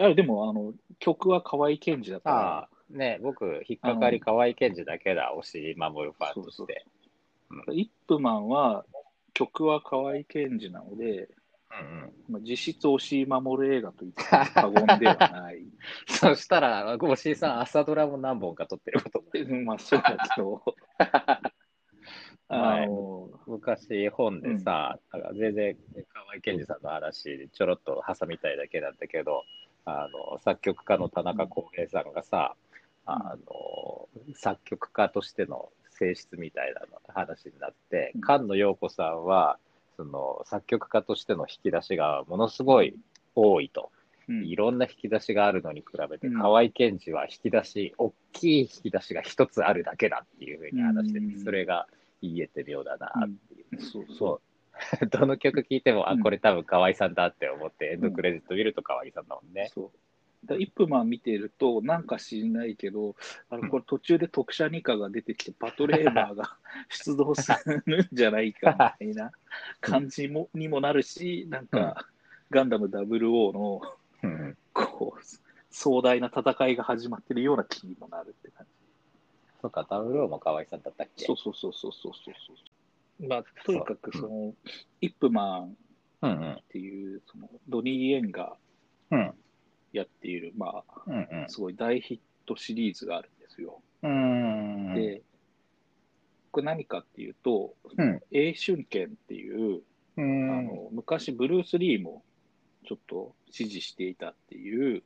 あでも、あの、曲は河合健二だから、ああ、ね、僕、引っかかり河合健二だけだ、押し守るファンとして。イップマンは、曲は河合健二なので、うんうん。まあ、実質押し守る映画と言っても過言ではない。そしたら、ゴシーさん、朝ドラも何本か撮ってることになる まあ、そうだけど、あ前の、昔本でさ、なんか全然河合健二さんの話ちょろっと挟みたいだけなんだけどあの作曲家の田中康平さんがさ、うんあの作曲家としての性質みたいなの話になって、うん菅野陽子さんはその作曲家としての引き出しがものすごい多いと、うんいろんな引き出しがあるのに比べて、うん河合健二は引き出し大きい引き出しが一つあるだけだっていうふうに話してて、うんそれが言えて妙だなっていう。そうそそう。どの曲聴いても、あ、うんこれ多分河合さんだって思って、エンドクレジット見ると河合さんだもんう。ね。そう。だイップマン見てると、なんか知んないけど、あのこれ途中で特殊二課が出てきて、パトレーバーが 出動するんじゃないかみたいな 感じもにもなるし、なんか、ガンダム00のうん。こう壮大な戦いが始まってるような気にもなるって感そっか、ダブルオーも河合さんだったっじ。け？そうそうそうそうそうそうそう。まあ、とにかくその、イップマンうんうん。っていう、そのドニー・イエンがうん。やっている、まうんうんあ、すごい大ヒットシリーズがあるんですよ。うん。で、何かっていうと、うん。英春剣っていう、うあん。の昔ブルース・リーもちょっと支持していたっていう、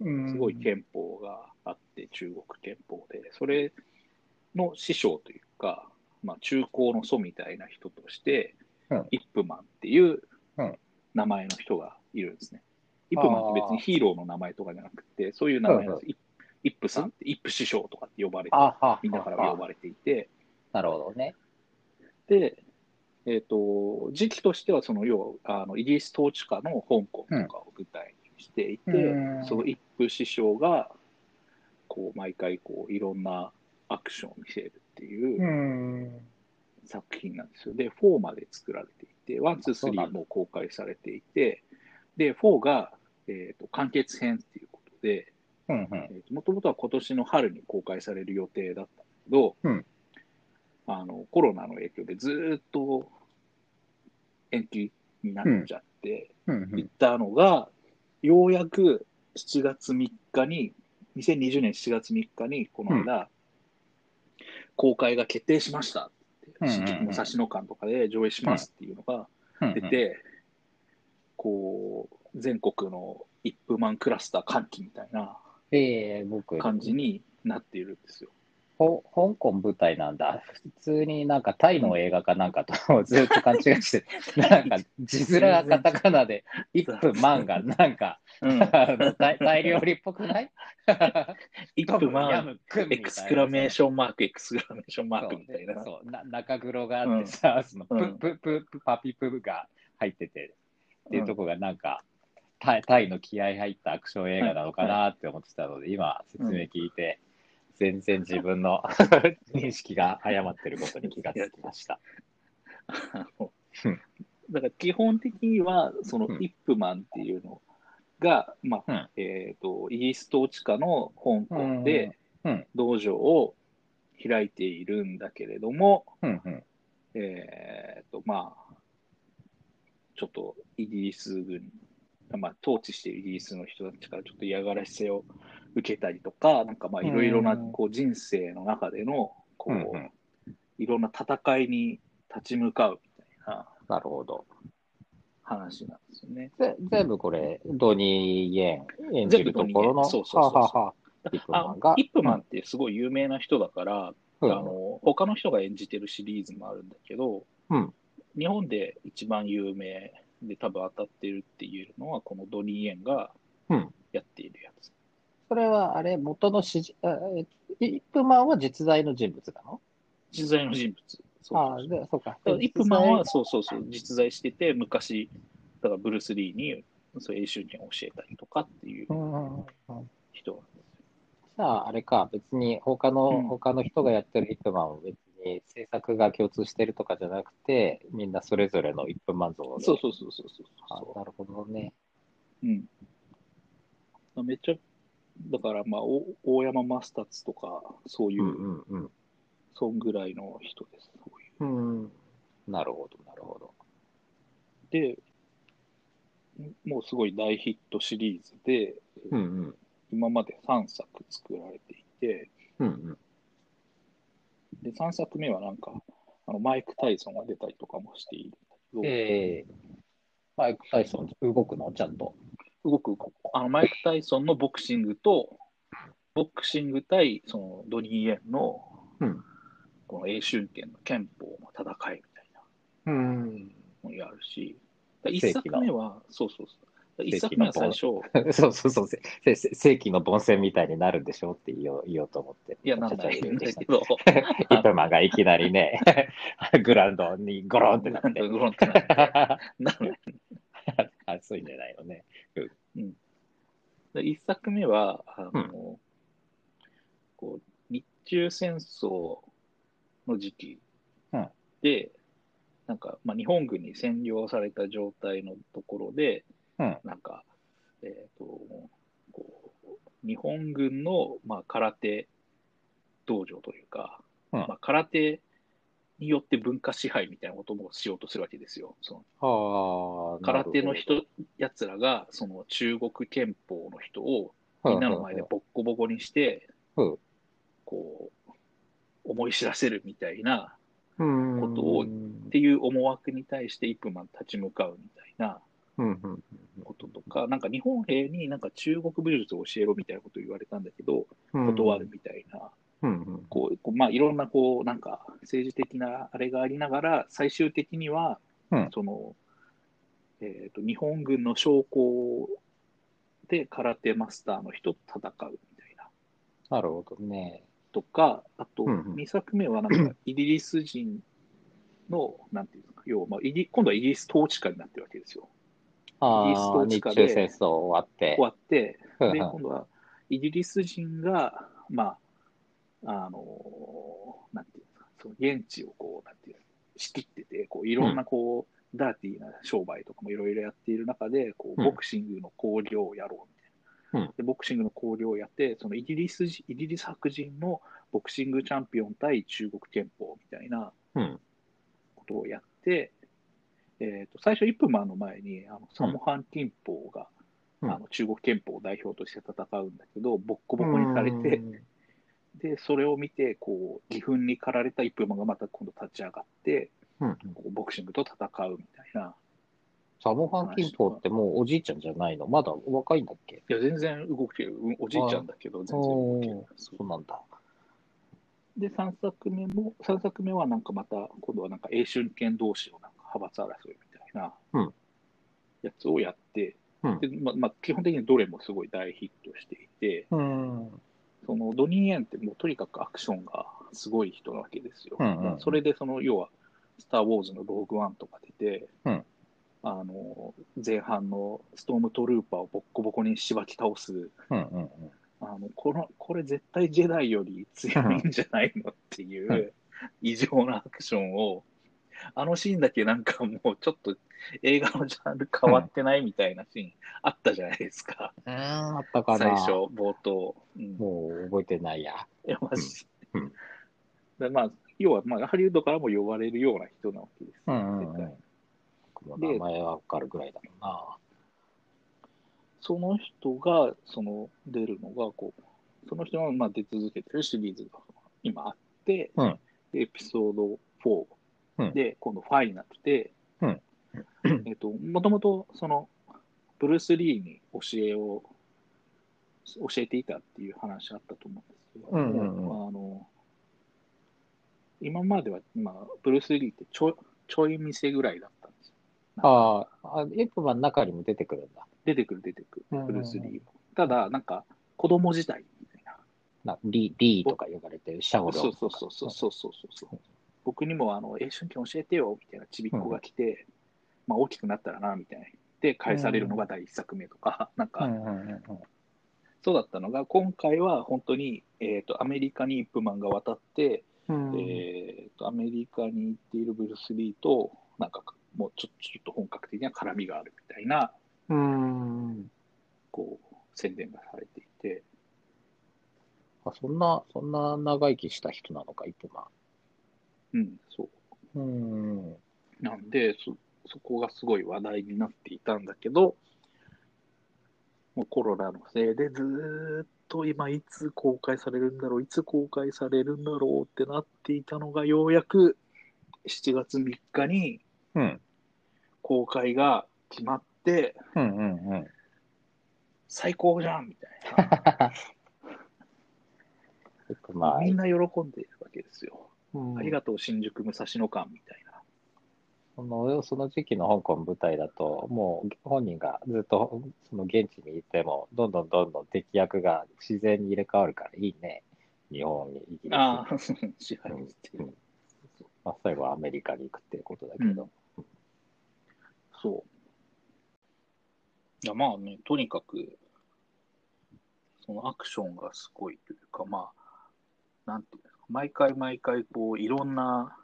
うん。すごい憲法があって、中国憲法で、それの師匠というか、まあ、中高の祖みたいな人として、うん。イップマンっていううん。名前の人がいるんですね。イップマンって別にヒーローの名前とかじゃなくて、そういう名前なんです。イップさんって、イップ師匠とかって呼ばれて、みんなから呼ばれていて、なるほどね。で、えっ、と、時期としては、その、要は、あの、イギリス統治下の香港とかを舞台にしていて、うんその一夫師匠が、こう、毎回、こう、いろんなアクションを見せるっていううん作品なんですよ。で、4まで作られていて、1、2、そうなん3も公開されていて、で、4が、えっ、と、完結編っていうことで、もともとは今年の春に公開される予定だったんだけど、うんあのコロナの影響でずーっと延期になっちゃってうんいったのが、ようやく7月3日に、2020年7月3日に、この間、公開が決定しましたって、うんうんうん武蔵野館とかで上映しますっていうのがうん。出て、こう、全国のイップマンクラスター歓喜みたいな感じになっているんですよ。ほ香港舞台なんだ。普通になんかタイの映画かなんかと ずっと勘違いして、なんか字面がカタカナで、イップマンがなんか、うん、タイタイ料理っぽくない？イップマン、ム君みたいなエクスクラメーションマーク、エクスクラメーションマークみたいな。そうな中黒があってさ、そのプうん。プププパピプが入ってて、っていうとこがなんか、タイタイの気合入ったアクション映画なのかなって思ってたので、今説明聞いて、全然自分の 認識が誤ってることに気がつきました。だから基本的には、そのうん。イップマンっていうのが、まあ、うん。えっ、と、イギリス統治下の香港で道場を開いているんだけれども、うんうん。えっ、と、まあ、ちょっとイギリス軍、まあ、統治しているイギリスの人たちからちょっと嫌がらせを受けたりとか、なんかまあいろいろなうん。こう人生の中でのこう、うんうん。いろんな戦いに立ち向かうみたいななるほど。話なんですよね。ぜ全部これ、ドニー・イエン演じるところの、全部ドニーイエン。そうそうそうそう。ははは。イップマあンが？イップマンってすごい有名な人だから、うん、あの他の人が演じてるシリーズもあるんだけど、うん。日本で一番有名で多分当たってるって言えるのは、このドニー・イエンがうんやっているやつ。それは、あれ、元の指示、あえイップマンは実在の人物なの？実在の人物。そうああ、そうで、そうか。だからイップマンはそうそうそう実在してて、昔、だからブルース・リーにそういう英雄権を教えたりとかっていううんうんうんうん人なんですよ。じゃあ、あれか、別に他の、うん他の人がやってるヒットマンは別に制作が共通してるとかじゃなくて、みんなそれぞれの1分満足で。そうそうそうそうそうなるほどね。う。うん。めっちゃ、だからまあ、お大山マスタツとか、そういうう、んうんそんぐらいの人です。そういううん。うん。なるほど、なるほど。で、もうすごい大ヒットシリーズで、うんうん。今まで3作作られていて、うんうん。で、3作目はなんか、あのマイク・タイソンが出たりとかもしているんだけど、えー、マイク・タイソン、動くの？ちゃんと。動く、あのマイク・タイソンのボクシングと、ボクシング対そのドニー・イエンの、うん。この英春権の憲法の戦いみたいなうん。のがあるし、1世紀の作目は、そうそうそう。1世紀作目はの最初、そうそうそう、せせせ世紀の凡戦みたいになるんでしょって言おう言おうと思って。いや、なんないんだけど。ど、イップマンがいきなりね、グラウンドにゴロンってなって。ゴロンってなってなるあそういうんじゃないのね。で一作目は、あの、こう、日中戦争の時期うんで、なんか、まあ、日本軍に占領された状態のところで、うん。なんか、えっ、と、こう、日本軍の、まあ、空手道場というか、うん。まあ、空手によって文化支配みたいなこともしようとするわけですよ。その空手の人、やつらが、その中国憲法の人をみんなの前でボッコボコにして、うん。こう、思い知らせるみたいな、うん。ことをっていう思惑に対してイップマン立ち向かうみたいなうんうんこととか、なんか日本兵になんか中国武術を教えろみたいなことを言われたんだけど、うん断るみたいな、うんうんこう、まあいろんなこう、なんか政治的なあれがありながら、最終的には、うんその、えっ、と、日本軍の将校で空手マスターの人と戦うみたいな。なるほどね。とか、あと、うんうん2作目はなんか、イギリス人の、なんていうんですか、要は、まあ、イギ今度はイギリス統治下になってるわけですよ。あイギリス統治下で中戦争終わって終。わって、で、うんうん今度はイギリス人が、まあ、あの、なんていうんですか、その現地をこう、なんていうの仕切ってて、こういろんなこう、ダーティーな商売とかもいろいろやっている中で、こううんボクシングの興行をやろうみたいな。うんでボクシングの興行をやって、そのイギリス人、イギリス白人のボクシングチャンピオン対中国憲法みたいなうん。ことをやって、えー、と最初、イップマンの前にあのサモハン・キンポーが、うんあの中国憲法を代表として戦うんだけど、ボッコボコにされて、でそれを見てこう、義憤に駆られたイップマンがまた今度立ち上がって、うんボクシングと戦うみたいな。サモハンキンポってもうおじいちゃんじゃないの？まだ若いんだっけ？いや、全然動ける。うんおじいちゃんだけど、全然動け。そうなんだ。で、3作目も、三作目はなんかまた、今度はなんか英春権同士のなんか派閥争いみたいなうん。やつをやって、うん。でままあ、基本的にどれもすごい大ヒットしていて、うん。そのドニー・エンってもうとにかくアクションがすごい人なわけですよ。うんうんうん。それでその要は、スター・ウォーズのローグ・ワンとか出て、うん。あの前半のストームトルーパーをボッコボコにしばき倒す、うんうんうん。あのこのこれ絶対ジェダイより強いんじゃないのっていうう異常なアクションを、あのシーンだけなんかもうちょっと映画のジャンル変わってないみたいなシーンあったじゃないですか、うん、あったかな。最初、冒頭。うんもう覚えてないや。いや、マジ。うんうんでまあ、要は、まあ、ハリウッドからも呼ばれるような人なわけです。うんうん名前はわかるぐらいだもんな。その人が、その、出るのが、こう、その人が、まあ、出続けてるシリーズが今あって、うんでエピソード4で、今度ファイナルで、うんえっと、もともと、その、ブルース・リーに教えを、教えていたっていう話あったと思うんですけど、うんうんうんあの、今までは、まあ、ブルース・リーってちょちょい店ぐらいだったんですよ。ああ、エプマンの中にも出てくるんだ。出てくる出てくる、ブルース・リーも。ただ、なんか、子供時代みたいな。なリリーとか呼ばれてるシャオロンそうとか。そうそうそうそうそうそう。僕にも、あの、え、春季教えてよ、みたいなちびっ子が来て、まあ、大きくなったらな、みたいな。で、返されるのが第一作目とか、なんか、そうだったのが、今回は本当に、えーと、アメリカにイップマンが渡って、うん。えーと、アメリカに行っているブルース・リーと、なんかもうちょちょっと本格的な絡みがあるみたいな、うん。こう、宣伝がされていて、あそんな、そんな長生きした人なのか、イップマうん、そう。ン。うん。なんでそ、そこがすごい話題になっていたんだけど、もうコロナのせいでずーっと今いつ公開されるんだろう、いつ公開されるんだろうってなっていたのが、ようやく7月3日にうん。公開が決まって、うんうんうん。最高じゃんみたいな。イップマン。みんな喜んでいるわけですよ。うんありがとう、新宿武蔵野館みたいな。そのその時期の香港舞台だと、もう本人がずっとその現地にいても、どんどんどんどん敵役が自然に入れ替わるからいいね。日本に、イギリスに。ああ、支配してるうん。まあ、最後はアメリカに行くっていうことだけど。そう。いや、まあね、とにかく、そのアクションがすごいというか、まあ、なんていうか、毎回毎回、こう、いろんな、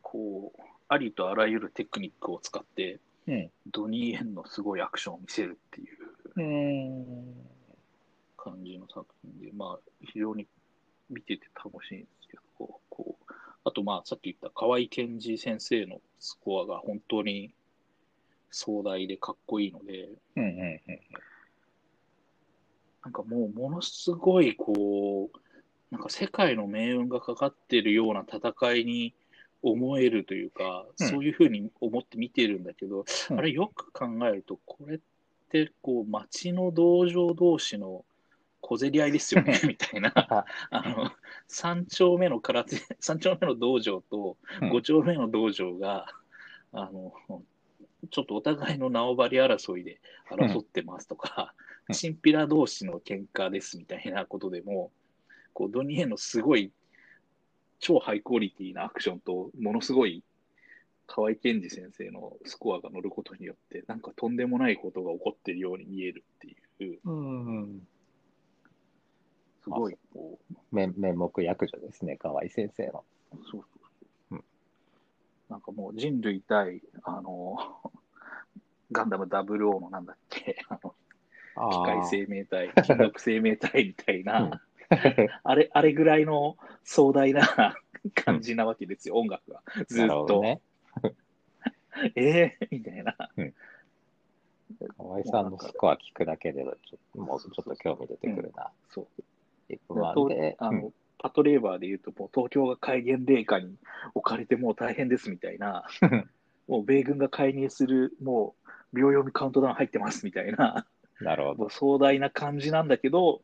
こう、ありとあらゆるテクニックを使って、うん。ドニー・エンのすごいアクションを見せるっていううん。感じの作品で、まあ、非常に見てて楽しいんですけど、こう、あと、まあ、さっき言った河合健二先生のスコアが本当に壮大でかっこいいので、うんうんうん。なんかもう、ものすごい、こう、なんか世界の命運がかかってるような戦いに思えるというか、うん。そういうふうに思って見てるんだけど、うん。あれよく考えると、これって、こう、町の道場同士の小競り合いですよね、みたいな。あの、3丁目の空手、三丁目の道場とうん。5丁目の道場が、あの、ちょっとお互いの縄張り争いで争ってますとか、うん。チンピラ同士の喧嘩ですみたいなことでも、こう、ドニエのすごい、超ハイクオリティなアクションと、ものすごい、河合健二先生のスコアが乗ることによって、なんかとんでもないことが起こってるように見えるっていう、うん。すごい、こう、面面目役者ですね、河合先生の。そうそうそう。うん。なん。かもう人類対、あの、ガンダム00のなん。だっけ、あの機械生命体、金属生命体みたいな、あれ、あれぐらいの壮大な感じなわけですよ、音楽が。ずっなるほどと。ね。えー、みたいな。河合さんのスコア聞くだけで、ちょっともうちょっと興味出てくるな。そう。イップマンとで。あの、パトレーバーで言うと、もう東京が戒厳令下に置かれてもう大変ですみたいな、もう米軍が介入する、もう秒読みカウントダウン入ってますみたいな、うんなるほど。壮大な感じなんだけど、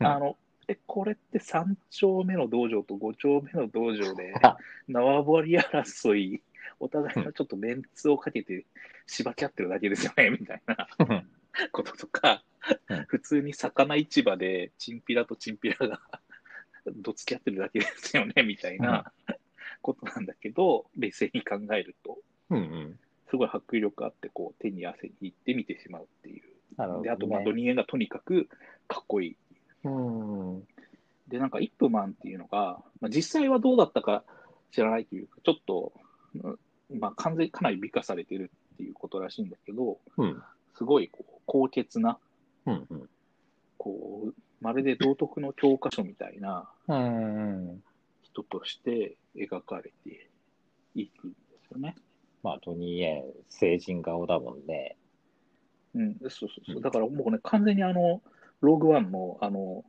うんあの、え、これって3丁目の道場と5丁目の道場で あ、縄張り争い、お互いのちょっとメンツをかけてしばき合ってるだけですよね、みたいな。こととかうん、普通に魚市場でチンピラとチンピラがどつき合ってるだけですよね、みたいなことなんだけど、冷静に考えると。すごい迫力あって、こう、手に汗握って見てしまうっていう。で、あと、まあ、ドニエがとにかくかっこいい。うん。で、なんか、イップマンっていうのが、まあ、実際はどうだったか知らないというか、ちょっと、うんまあ、完全にかなり美化されてるっていうことらしいんだけど、うん。すごいこう高潔な、うんうん。こう、まるで道徳の教科書みたいなうん。人として描かれているんですよね。まあ、トニー・エン、成人顔だもんね。うん、そうそうそうう。だからもうね、完全にあの、ローグワンの、あの、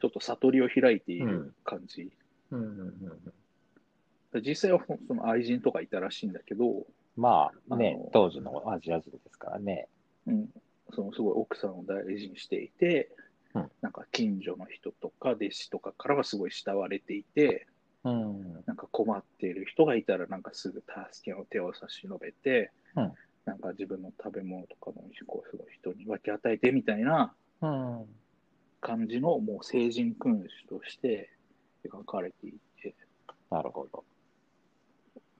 ちょっと悟りを開いている感じ。実際はその愛人とかいたらしいんだけど、まあねあの、当時のアジア人ですからね。うん、そのすごい奥さんを大事にしていて、うんなんか近所の人とか弟子とかからはすごい慕われていて、うん。なんか困っている人がいたらなんかすぐ助けの手を差し伸べて、うんなんか自分の食べ物とかもこうすごい人に分け与えてみたいなうん。感じのもう成人君主として描かれていて、なるほど。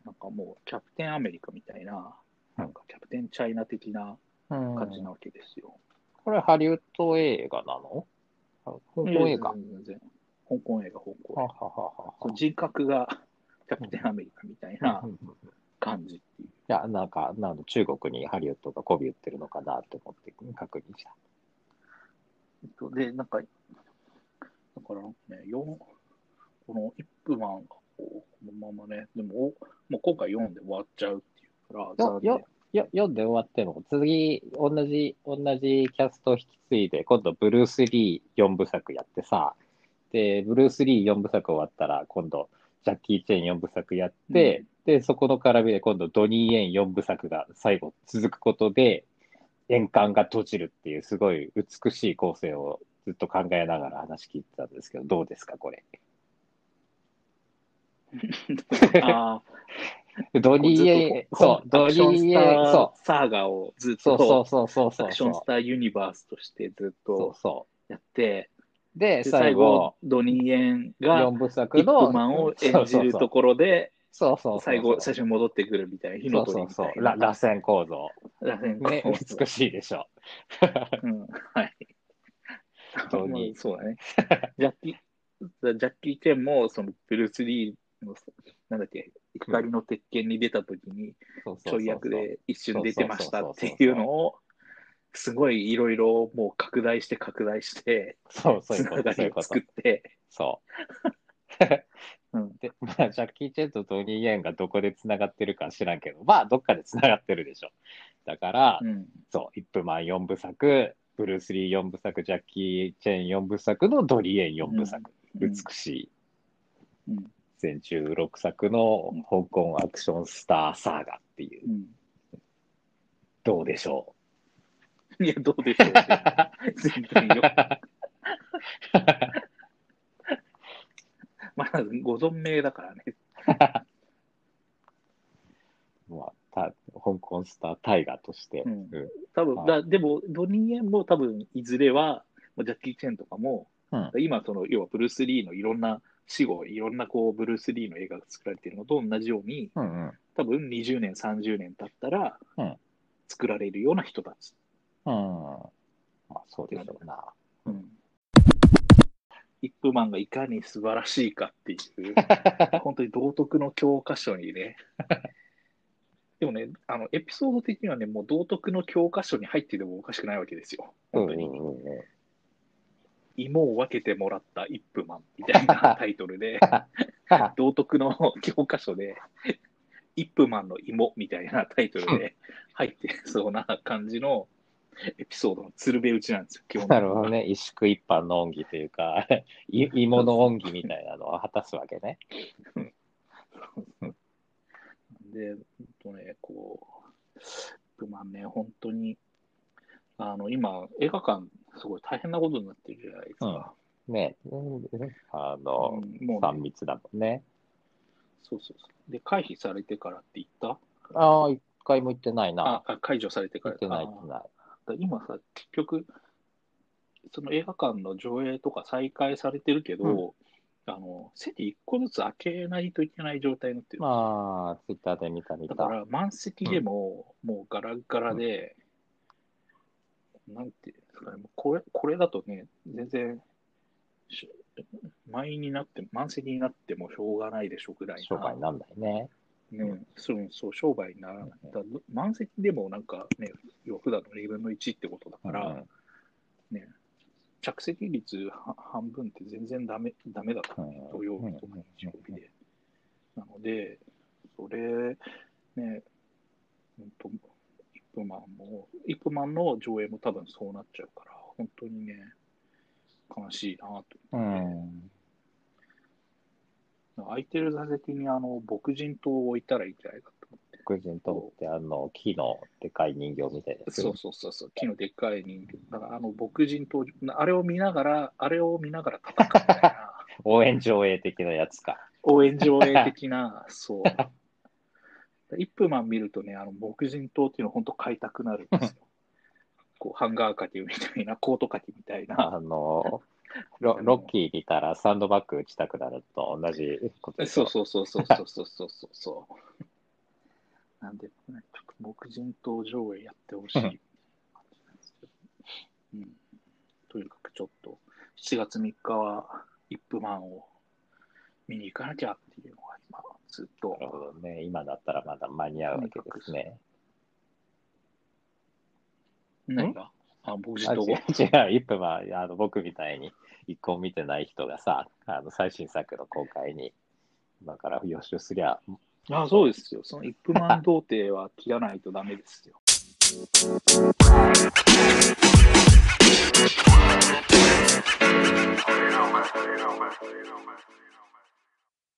なんかもうキャプテンアメリカみたいな、うんなんかキャプテンチャイナ的なうん感じなわけですよ。これハリウッド映画なの？香港映画？全然香港映画、香港は映画。はははこう人格が キャプテンアメリカみたいな感じっていう。や、なんか、なんだ中国にハリウッドが媚び売ってるのかなって思って確認した。えっとで、なんか、だからね、四このイップマンがこうこのままね、でも、おもう今回読んで終わっちゃうっていうから、よ残念よよ読んで終わっても、次、同じ、同じキャストを引き継いで、今度、ブルース・リー4部作やってさ、で、ブルース・リー4部作終わったら、今度、ジャッキー・チェーン4部作やって、で、そこの絡みで今度、ドニー・エン4部作が最後続くことで、円環が閉じるっていう、すごい美しい構成をずっと考えながら話聞いてたんですけど、どうですか、これ？あドニー・エン、そう、ドニー・エン、そサーガをずっう、そうと、そうそうそうそう。アクションスターユニバースとしてずっそうとそやって、う。で、で最最後後、、ドニー・エンが4部イ作の、マンを演じるところで、そうそう。最後、最初に戻ってくるみたいな、火のそうそうそ。うな。ら螺旋構造。螺旋ね構造、美しいでしょ。うん、はい。当にまあそうだね。ジャッキー、ジャッキー・チェンも、その、ブルース・リーの、なんだっけ、光の鉄拳に出たときに、そうそうそうちょい役で一瞬出てましたっていうのを、すごいいろいろもう拡大して拡大して、そう、そういうこと。作って、そう。うん、で、まあ、ジャッキー・チェンとドニー・イエンがどこで繋がってるか知らんけど、まあ、どっかで繋がってるでしょ。だから、うん、そう、イップマン4部作、ブルース・リー4部作、ジャッキー・チェン4部作のドリー・エン4部作、美しい。うん全16作の香港アクションスターサーガっていう、うんどうでしょいや、どうでしょうね。全然よ。まだご存命だからね。う、まあ、た香港スタータイガーとして、うん。うん。多分はいだでも、ドニー・エンも多分いずれは、まあジャッキー・チェンとかも、うん。今、その要はブルース・リーのいろんな死後、いろんなこうブルース・リーの映画が作られているのと同じように、うんうん。多分20年、30年経ったらうん、作られるような人たち。うん。まあ、そうでしょうな。うんイップマンがいかに素晴らしいかっていう、本当に道徳の教科書にね。でもね、あのエピソード的にはね、もう道徳の教科書に入っててもおかしくないわけですよ。本当に。うんうんうん芋を分けてもらったイップマンみたいな タイトルで、道徳の教科書で、イップマンの芋みたいなタイトルで入ってそうな感じのエピソードの鶴瓶打ちなんですよ、基本なるほどね。一宿一般の恩義というか、い芋の恩義みたいなのを果たすわけね。で、ほんとね、こう、イップマンね、本当に、あの、今、映画館、すごい大変なことになってるじゃないですか。ね、うんあの、うんもうね、三密だもんね。そうそうそう。で、回避されてからって言った？ああ、一回も行ってないな。ああ、解除されてから行ってない、あ行ってない。だ今さ、結局、その映画館の上映とか再開されてるけど、あの席1個ずつ開けないといけない状態になってる。まあ、ツイッターで見た見た。だから、満席でも、もうガラッガラで、なんていうんですかね、もうこれこれだとね、全然、し満員になって、満席になってもしょうがないでしょぐらいな商売になんないね。ね、そうそう、商売にならない。だ満席でもなんかね、普段の2分の1ってことだから、うん。ね、着席率は半分って全然ダメダメだと、う。ん土曜日とか日曜日で。なので、それ、ね、本当、イップマンも、イップマンの上映も多分そうなっちゃうから、本当にね、悲しいなと。うん。空いてる座席にあの牧人島を置いたらいいんじゃないかと思って。黒人とって、あの、木のでかい人形みたいなやつ。そうそうそうそう、木のでっかい人形。だからあの牧人島、あれを見ながら、あれを見ながら戦うみたいな。応援上映的なやつか。応援上映的な、そう。イップマン見るとね、あの牧人島っていうの本当買いたくなるんですよ。こうハンガーかけみたいな、コートかけみたいな。あの、ロロッキー見たらサンドバッグ打ちたくなると同じことそうそうそうそうそうそうそうそうそう。なんで、ね、ちょっと牧人島上映やってほしい。うん。とにかくちょっと、7月3日は、イップマンを見に行かなきゃっていうのが今、ずっとなるほどね。今だったらまだ間に合うわけですね。何が？あ、僕自あと違う違う、一分はあの僕みたいに一個も見てない人がさ、あの最新作の公開に、今から予習すりゃ。ああそうですよ。そのイップマン童貞は切らないとダメですよ。